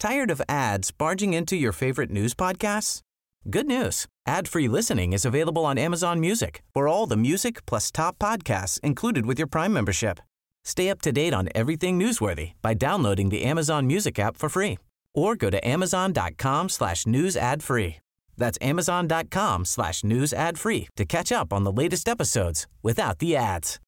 Tired of ads barging into your favorite news podcasts? Good news. Ad-free listening is available on Amazon Music. For all the music plus top podcasts included with your Prime membership. Stay up to date on everything newsworthy by downloading the Amazon Music app for free or go to amazon.com slash news ad free. That's amazon.com slash news ad free to catch up on the latest episodes without the ads.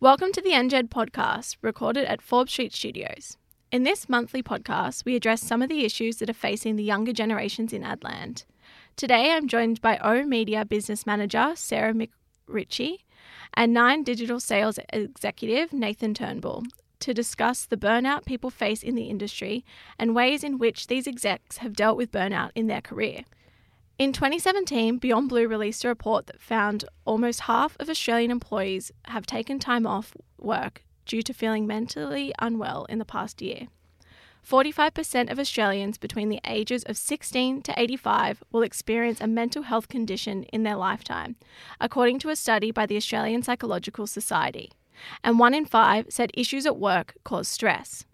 Welcome to the NGEN podcast, recorded at Forbes Street Studios. In this monthly podcast, we address some of the issues that are facing the younger generations in Adland. Today, I'm joined by O Media Business Manager Sarah McRitchie and Nine Digital Sales Executive Nathan Turnbull to discuss the burnout people face in the industry and ways in which these execs have dealt with burnout in their career. In 2017, Beyond Blue released a report that found almost half of Australian employees have taken time off work due to feeling mentally unwell in the past year. 45% of Australians between the ages of 16 to 85 will experience a mental health condition in their lifetime, according to a study by the Australian Psychological Society. And one in five said issues at work cause stress.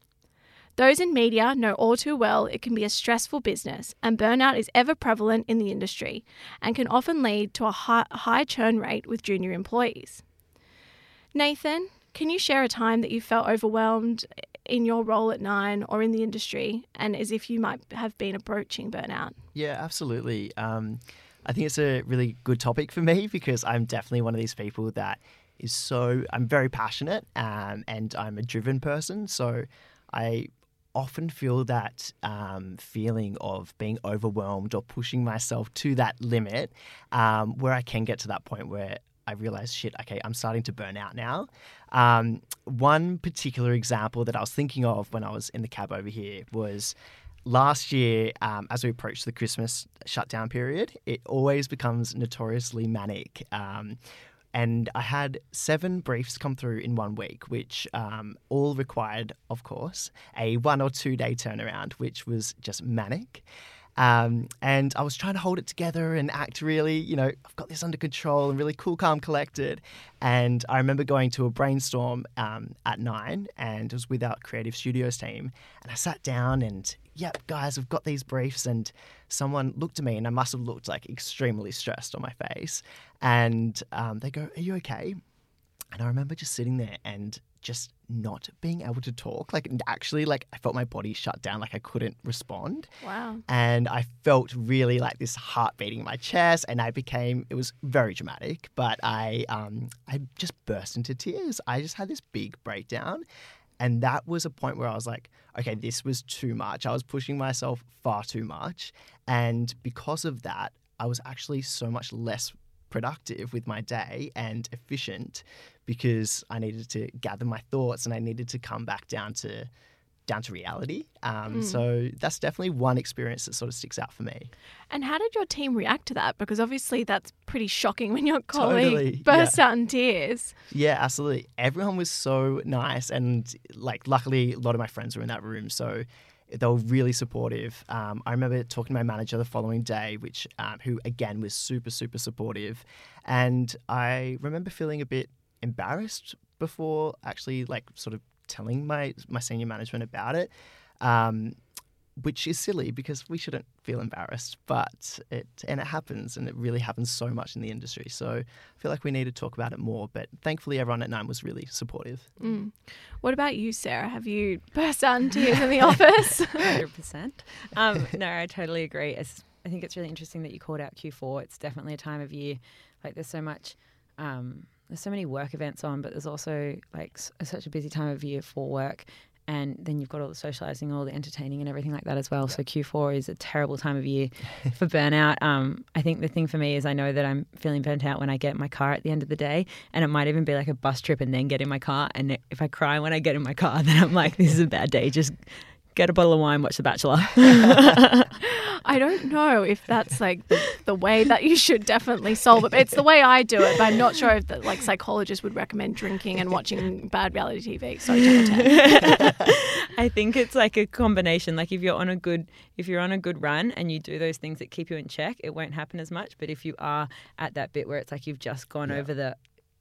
Those in media know all too well it can be a stressful business, and burnout is ever prevalent in the industry and can often lead to a high, high churn rate with junior employees. Nathan, can you share a time that you felt overwhelmed in your role at Nine or in the industry and as if you might have been approaching burnout? Yeah, absolutely. Um, I think it's a really good topic for me because I'm definitely one of these people that is so, I'm very passionate um, and I'm a driven person. So I often feel that um, feeling of being overwhelmed or pushing myself to that limit um, where I can get to that point where I realized, shit, okay, I'm starting to burn out now. Um, one particular example that I was thinking of when I was in the cab over here was last year, um, as we approached the Christmas shutdown period, it always becomes notoriously manic. Um, and I had seven briefs come through in one week, which um, all required, of course, a one or two day turnaround, which was just manic. Um, and I was trying to hold it together and act really, you know, I've got this under control and really cool, calm, collected. And I remember going to a brainstorm um, at nine and it was with our creative studios team. And I sat down and, yep, guys, I've got these briefs. And someone looked at me and I must have looked like extremely stressed on my face. And um, they go, Are you okay? And I remember just sitting there and just not being able to talk. Like actually, like I felt my body shut down. Like I couldn't respond. Wow. And I felt really like this heart beating in my chest, and I became. It was very dramatic, but I um I just burst into tears. I just had this big breakdown. And that was a point where I was like, okay, this was too much. I was pushing myself far too much. And because of that, I was actually so much less productive with my day and efficient because I needed to gather my thoughts and I needed to come back down to down to reality. Um, mm. So that's definitely one experience that sort of sticks out for me. And how did your team react to that? Because obviously that's pretty shocking when your colleague totally. bursts yeah. out in tears. Yeah, absolutely. Everyone was so nice, and like luckily a lot of my friends were in that room, so they were really supportive. Um, I remember talking to my manager the following day, which um, who again was super super supportive, and I remember feeling a bit embarrassed before actually like sort of telling my my senior management about it. Um, which is silly because we shouldn't feel embarrassed, but it and it happens, and it really happens so much in the industry. So I feel like we need to talk about it more. But thankfully, everyone at Nine was really supportive. Mm. What about you, Sarah? Have you burst out in tears in the office? Hundred percent. Um, no, I totally agree. It's, I think it's really interesting that you called out Q4. It's definitely a time of year like there's so much. Um, there's so many work events on, but there's also like such a busy time of year for work. and then you've got all the socializing, all the entertaining, and everything like that as well. So Q4 is a terrible time of year for burnout. Um, I think the thing for me is I know that I'm feeling burnt out when I get in my car at the end of the day, and it might even be like a bus trip and then get in my car. And if I cry when I get in my car, then I'm like, this is a bad day. Just get a bottle of wine, watch The Bachelor. I don't know if that's like the, the way that you should definitely solve it. It's the way I do it, but I'm not sure if the, like psychologists would recommend drinking and watching bad reality TV. Sorry, I think it's like a combination. Like if you're on a good if you're on a good run and you do those things that keep you in check, it won't happen as much. But if you are at that bit where it's like you've just gone over the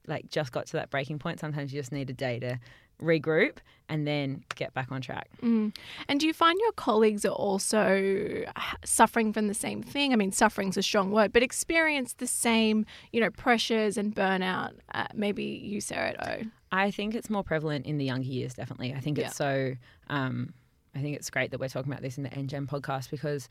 like just got to that breaking point, sometimes you just need a day to regroup and then get back on track. And do you find your colleagues are also suffering from the same thing? I mean, suffering's a strong word, but experience the same, you know, pressures and burnout. Uh, maybe you, Sarah, at O. I think it's more prevalent in the younger years, definitely. I think Yeah. it's so. Um, I think it's great that we're talking about this in the NGEN podcast because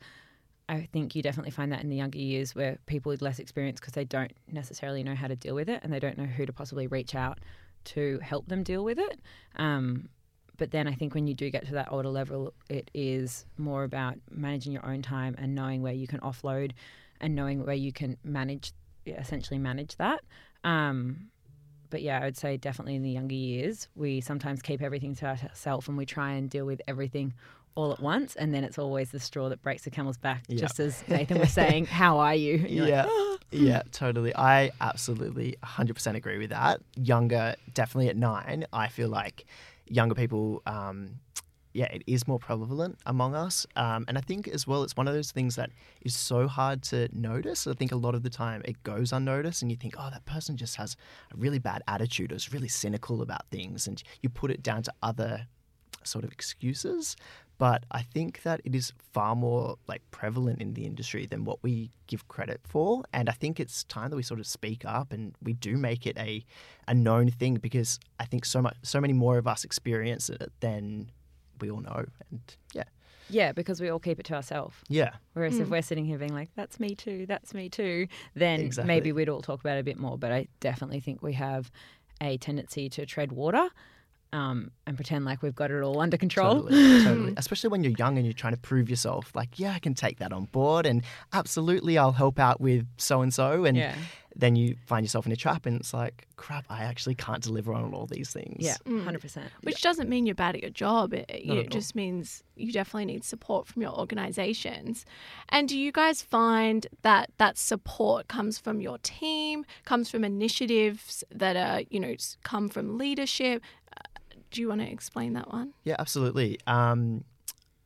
I think you definitely find that in the younger years where people with less experience because they don't necessarily know how to deal with it and they don't know who to possibly reach out to help them deal with it. Um, but then I think when you do get to that older level, it is more about managing your own time and knowing where you can offload and knowing where you can manage, essentially manage that. Um, but yeah, I would say definitely in the younger years, we sometimes keep everything to ourselves and we try and deal with everything all at once. And then it's always the straw that breaks the camel's back, Yeah. just as Nathan was saying, How are you? You're like, yeah, yeah, totally. I absolutely 100% agree with that. Younger, definitely at nine, I feel like younger people, um, yeah, it is more prevalent among us. Um, and I think as well, it's one of those things that is so hard to notice. I think a lot of the time it goes unnoticed, and you think, oh, that person just has a really bad attitude or is really cynical about things. And you put it down to other sort of excuses. But I think that it is far more like prevalent in the industry than what we give credit for. And I think it's time that we sort of speak up and we do make it a, a known thing because I think so much so many more of us experience it than we all know. And yeah. Yeah, because we all keep it to ourselves. Yeah. Whereas if mm. we're sitting here being like, that's me too, that's me too, then Exactly. maybe we'd all talk about it a bit more. But I definitely think we have a tendency to tread water um, and pretend like we've got it all under control. Totally, totally. Especially when you're young and you're trying to prove yourself. Like, yeah, I can take that on board, and absolutely, I'll help out with so and so. And Yeah. then you find yourself in a trap, and it's like, crap, I actually can't deliver on all these things. Yeah, 100%. Which doesn't mean you're bad at your job. It, it, Not it just means you definitely need support from your organizations. And do you guys find that that support comes from your team, comes from initiatives that are, you know, come from leadership? Uh, Do you want to explain that one? Yeah, absolutely. Um,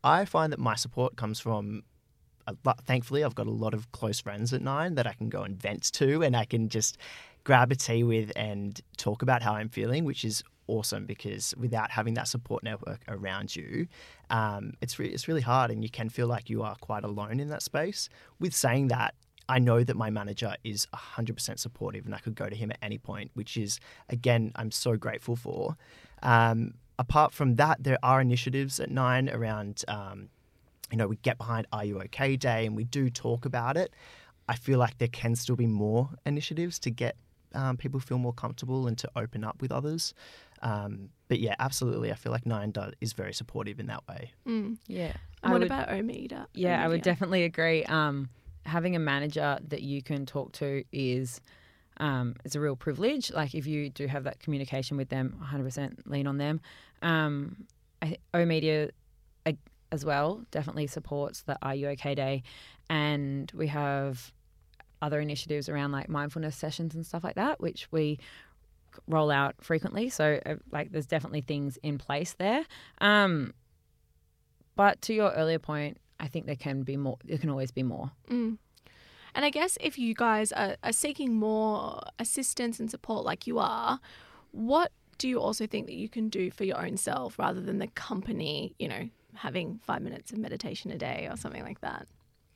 I find that my support comes from. A lot, thankfully, I've got a lot of close friends at Nine that I can go and vent to, and I can just grab a tea with and talk about how I'm feeling, which is awesome because without having that support network around you, um, it's re- it's really hard, and you can feel like you are quite alone in that space. With saying that, I know that my manager is 100% supportive and I could go to him at any point, which is, again, I'm so grateful for. Um, apart from that, there are initiatives at Nine around, um, you know, we get behind Are You OK Day and we do talk about it. I feel like there can still be more initiatives to get um, people feel more comfortable and to open up with others. Um, but yeah, absolutely. I feel like Nine does, is very supportive in that way. Yeah. And what would- about Omida? Yeah, I would definitely agree. Um, having a manager that you can talk to is um, is a real privilege. Like if you do have that communication with them, 100% lean on them. Um, Media as well definitely supports the Are You OK Day, and we have other initiatives around like mindfulness sessions and stuff like that, which we roll out frequently. So uh, like there's definitely things in place there. Um, but to your earlier point, I think there can be more. There can always be more. Mm. And I guess if you guys are, are seeking more assistance and support like you are, what do you also think that you can do for your own self rather than the company, you know, having five minutes of meditation a day or something like that?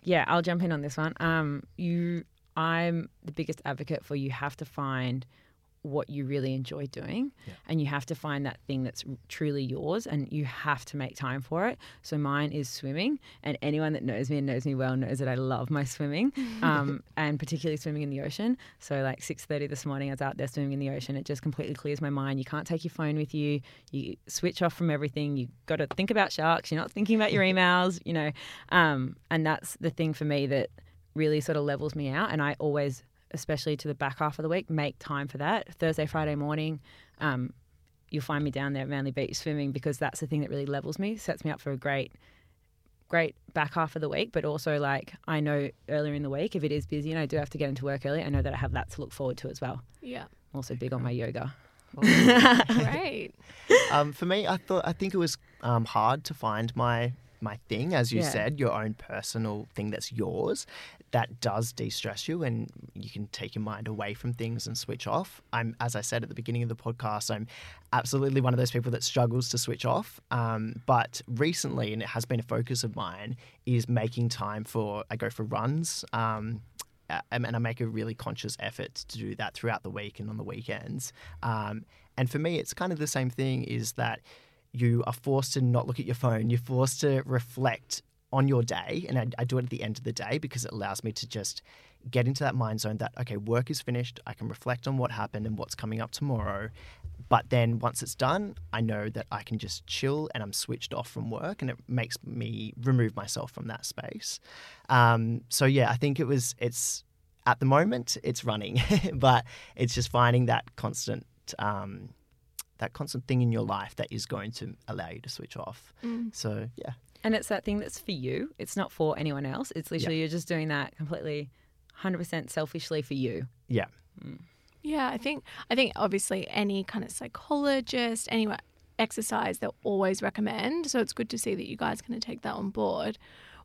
Yeah, I'll jump in on this one. Um, you, I'm the biggest advocate for you have to find what you really enjoy doing Yeah. and you have to find that thing that's truly yours and you have to make time for it. So mine is swimming and anyone that knows me and knows me well knows that i love my swimming um, and particularly swimming in the ocean. So like 6.30 this morning i was out there swimming in the ocean. It just completely clears my mind. You can't take your phone with you. You switch off from everything. You got to think about sharks. You're not thinking about your emails you know. Um, and that's the thing for me that really sort of levels me out and i always especially to the back half of the week, make time for that. Thursday, Friday morning, um, you'll find me down there at Manly Beach swimming because that's the thing that really levels me, sets me up for a great, great back half of the week. But also, like, I know earlier in the week, if it is busy and I do have to get into work early, I know that I have that to look forward to as well. Yeah. I'm also big on my yoga. Great. um, for me, I thought I think it was um, hard to find my my thing, as you Yeah. said, your own personal thing that's yours. That does de-stress you, and you can take your mind away from things and switch off. I'm, as I said at the beginning of the podcast, I'm absolutely one of those people that struggles to switch off. Um, but recently, and it has been a focus of mine, is making time for. I go for runs. Um, and and I make a really conscious effort to do that throughout the week and on the weekends. Um, and for me, it's kind of the same thing is that you are forced to not look at your phone. You're forced to reflect on your day. And I, I do it at the end of the day because it allows me to just get into that mind zone that, okay, work is finished. I can reflect on what happened and what's coming up tomorrow. But then once it's done, I know that I can just chill and I'm switched off from work and it makes me remove myself from that space. Um, so yeah, I think it was, it's, at the moment it's running, but it's just finding that constant, um, that constant thing in your life that is going to allow you to switch off. Mm. So yeah, And it's that thing that's for you. It's not for anyone else. It's literally you're just doing that completely 100% selfishly for you. yeah, Yeah, I think I think obviously any kind of psychologist, any exercise they'll always recommend. So it's good to see that you guys kind of take that on board.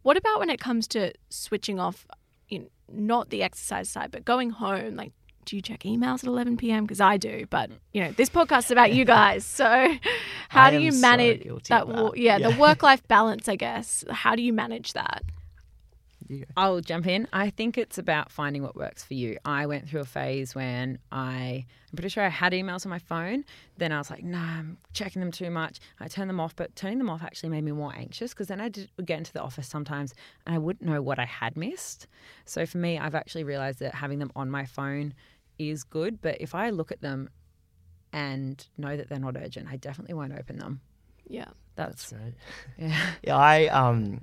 What about when it comes to switching off, you know, not the exercise side, but going home? Like, do you check emails at 11 p.m? Because I do, but you know, this podcast is about you guys. So, how I do you manage guilty that? that. Yeah, the work-life balance, I guess. How do you manage that? you. I'll jump in. I think it's about finding what works for you. I went through a phase when I, I'm pretty sure I had emails on my phone. Then I was like, nah, I'm checking them too much. I turned them off, but turning them off actually made me more anxious because then I did, would get into the office sometimes and I wouldn't know what I had missed. So for me, I've actually realized that having them on my phone is good. But if I look at them and know that they're not urgent, I definitely won't open them. Yeah. That's, Right. yeah. Yeah, I um,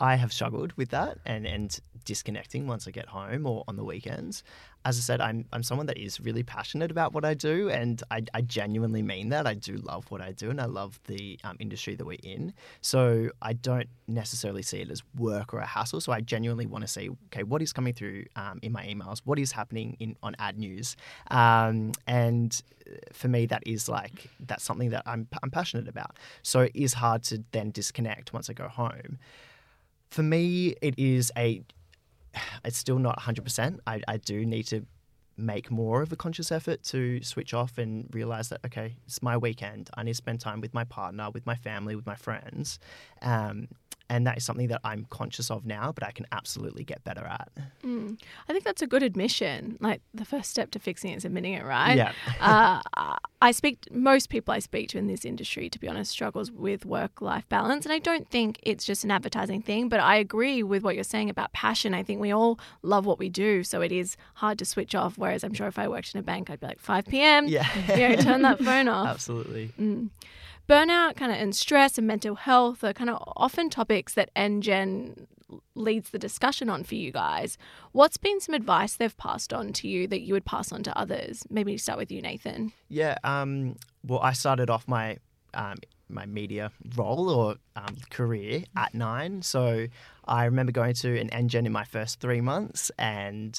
I have struggled with that and and disconnecting once I get home or on the weekends. As I said, I'm I'm someone that is really passionate about what I do, and I, I genuinely mean that. I do love what I do, and I love the um, industry that we're in. So I don't necessarily see it as work or a hassle. So I genuinely want to see, okay, what is coming through um, in my emails? What is happening in on ad news? Um, and for me, that is like that's something that I'm I'm passionate about. So it is hard to then disconnect once I go home. For me, it is a. It's still not 100%. I, I do need to make more of a conscious effort to switch off and realize that, okay, it's my weekend. I need to spend time with my partner, with my family, with my friends. Um, and that is something that I'm conscious of now, but I can absolutely get better at. Mm. I think that's a good admission. Like the first step to fixing it is admitting it, right? Yeah. uh, I speak. Most people I speak to in this industry, to be honest, struggles with work-life balance, and I don't think it's just an advertising thing. But I agree with what you're saying about passion. I think we all love what we do, so it is hard to switch off. Whereas I'm sure if I worked in a bank, I'd be like 5 p.m. Yeah. you know, turn that phone off. Absolutely. Mm. Burnout, kind of, and stress and mental health are kind of often topics that NGen leads the discussion on for you guys. What's been some advice they've passed on to you that you would pass on to others? Maybe start with you, Nathan. Yeah. Um, well, I started off my um, my media role or um, career at nine. So I remember going to an NGEN in my first three months, and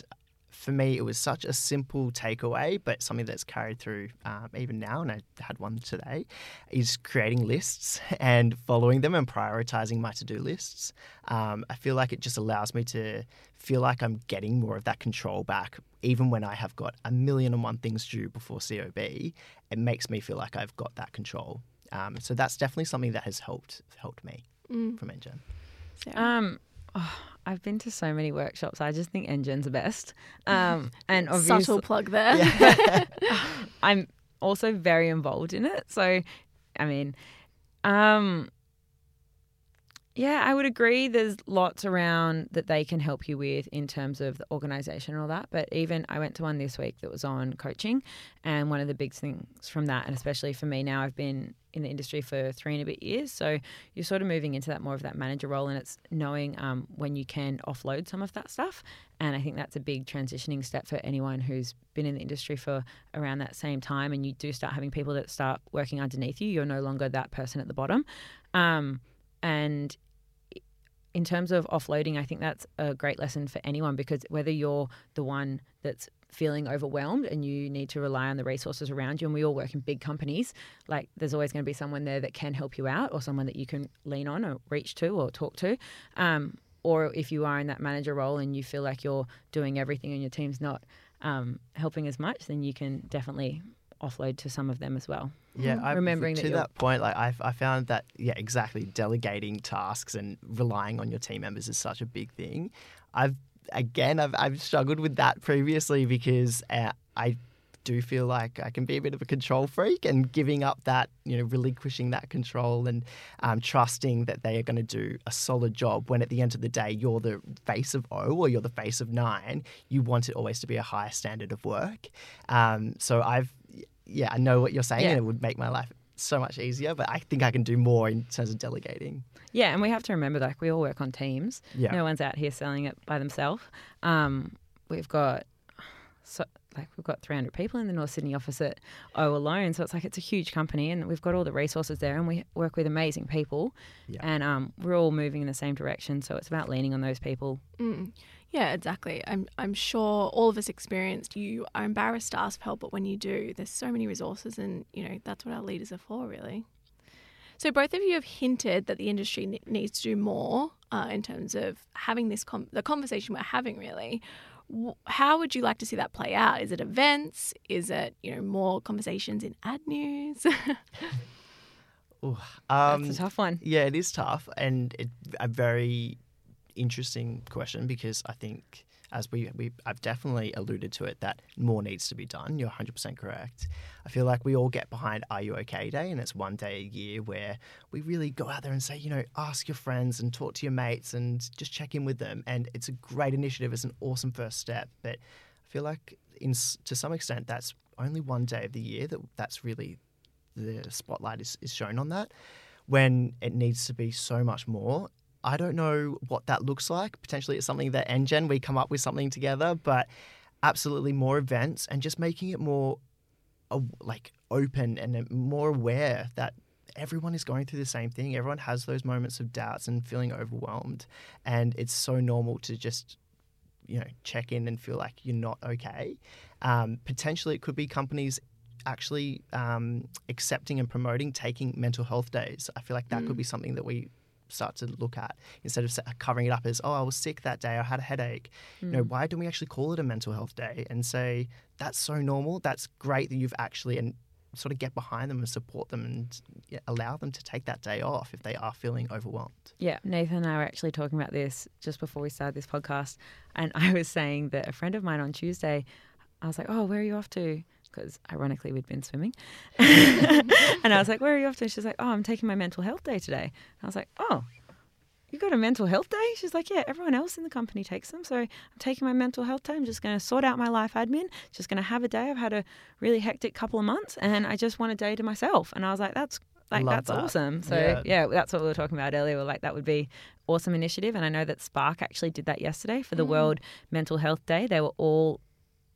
for me, it was such a simple takeaway, but something that's carried through um, even now, and I had one today, is creating lists and following them and prioritizing my to do lists. Um, I feel like it just allows me to feel like I'm getting more of that control back, even when I have got a million and one things due before COB. It makes me feel like I've got that control. Um, so that's definitely something that has helped helped me Mm. from NGEN. Sarah? Um, I've been to so many workshops. I just think NGEN's the best. Um, and Subtle plug there. I'm also very involved in it. So, I mean, um, yeah, I would agree. There's lots around that they can help you with in terms of the organization and all that. But even I went to one this week that was on coaching, and one of the big things from that, and especially for me now, I've been in the industry for three and a bit years. So you're sort of moving into that more of that manager role, and it's knowing um, when you can offload some of that stuff. And I think that's a big transitioning step for anyone who's been in the industry for around that same time. And you do start having people that start working underneath you. You're no longer that person at the bottom. Um, and in terms of offloading, I think that's a great lesson for anyone because whether you're the one that's feeling overwhelmed and you need to rely on the resources around you, and we all work in big companies, like there's always going to be someone there that can help you out or someone that you can lean on or reach to or talk to. Um, or if you are in that manager role and you feel like you're doing everything and your team's not um, helping as much, then you can definitely offload to some of them as well. Yeah, I, remembering to that that point, like I, I found that yeah, exactly. Delegating tasks and relying on your team members is such a big thing. I've again, I've I've struggled with that previously because uh, I do feel like I can be a bit of a control freak and giving up that, you know, relinquishing that control and um, trusting that they are going to do a solid job when at the end of the day you're the face of O or you're the face of nine. You want it always to be a higher standard of work. Um, so I've, yeah, I know what you're saying Yeah. and it would make my life so much easier, but I think I can do more in terms of delegating. Yeah, and we have to remember like we all work on teams. Yeah. No one's out here selling it by themselves. Um, we've got so like we've got 300 people in the North Sydney office at O alone, so it's like it's a huge company, and we've got all the resources there, and we work with amazing people, Yeah. and um, we're all moving in the same direction. So it's about leaning on those people. Mm. Yeah, exactly. I'm I'm sure all of us experienced. You are embarrassed to ask for help, but when you do, there's so many resources, and you know that's what our leaders are for, really. So both of you have hinted that the industry needs to do more uh, in terms of having this com- the conversation we're having. Really, W- how would you like to see that play out? Is it events? Is it you know more conversations in ad news? Ooh, um, That's a tough one. Yeah, it is tough and it, a very interesting question because I think, as we, we I've definitely alluded to it, that more needs to be done. You're 100% correct. I feel like we all get behind Are You OK Day, and it's one day a year where we really go out there and say, you know, ask your friends and talk to your mates and just check in with them. And it's a great initiative. It's an awesome first step. But I feel like, in to some extent, that's only one day of the year that that's really the spotlight is, is shown on that when it needs to be so much more. I don't know what that looks like. Potentially, it's something that NGen we come up with something together, but absolutely more events and just making it more uh, like open and more aware that everyone is going through the same thing. Everyone has those moments of doubts and feeling overwhelmed, and it's so normal to just you know check in and feel like you're not okay. Um, potentially, it could be companies actually um, accepting and promoting taking mental health days. I feel like that could be something that we start to look at instead of uh, covering it up as oh I was sick that day I had a headache you know hmm. why don't we actually call it a mental health day and say that's so normal that's great that you've actually and sort of get behind them and support them and allow them to take that day off if they are feeling overwhelmed Yeah, Nathan and I were actually talking about this just before we started this podcast. And I was saying that a friend of mine on Tuesday, I was like, Oh, where are you off to? Because ironically, we'd been swimming. and I was like, Where are you off to? She's like, Oh, I'm taking my mental health day today. And I was like, Oh, you got a mental health day? She's like, Yeah, everyone else in the company takes them. So I'm taking my mental health day. I'm just going to sort out my life admin, just going to have a day. I've had a really hectic couple of months and I just want a day to myself. And I was like, That's like Love that's that. awesome. So Yeah. yeah. that's what we were talking about earlier. We're like that would be awesome initiative, and I know that Spark actually did that yesterday for the mm. World Mental Health Day. They were all.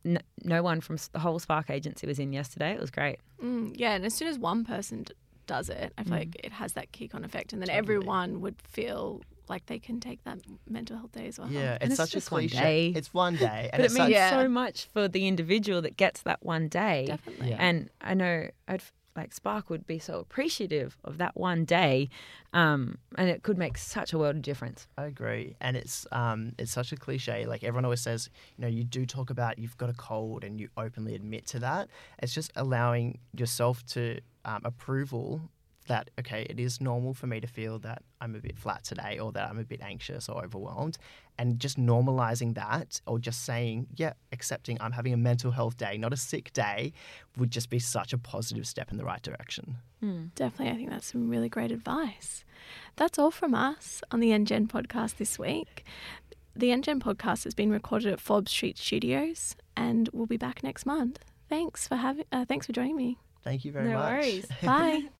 N- No one from the whole Spark agency was in yesterday. It was great. Mm, yeah, and as soon as one person d- does it, I feel like it has that kick on effect, and then Totally. everyone would feel like they can take that mental health day as well. yeah And it's it's such a just one cliche day. it's one day and but it means such, Yeah. so much for the individual that gets that one day. definitely. Yeah. And I know I'd f- like Spark would be so appreciative of that one day, um, and it could make such a world of difference. I agree, and it's um, it's such a cliche. Like everyone always says, you know, you do talk about you've got a cold, and you openly admit to that. It's just allowing yourself to um, approval that, okay, it is normal for me to feel that I'm a bit flat today or that I'm a bit anxious or overwhelmed. And just normalizing that or just saying, yeah, accepting I'm having a mental health day, not a sick day, would just be such a positive step in the right direction. Definitely, I think that's some really great advice. That's all from us on the NGen podcast this week. The NGen podcast has been recorded at Forbes Street Studios, and we'll be back next month. Thanks for having. Uh, thanks for joining me. Thank you very No much. worries. Bye.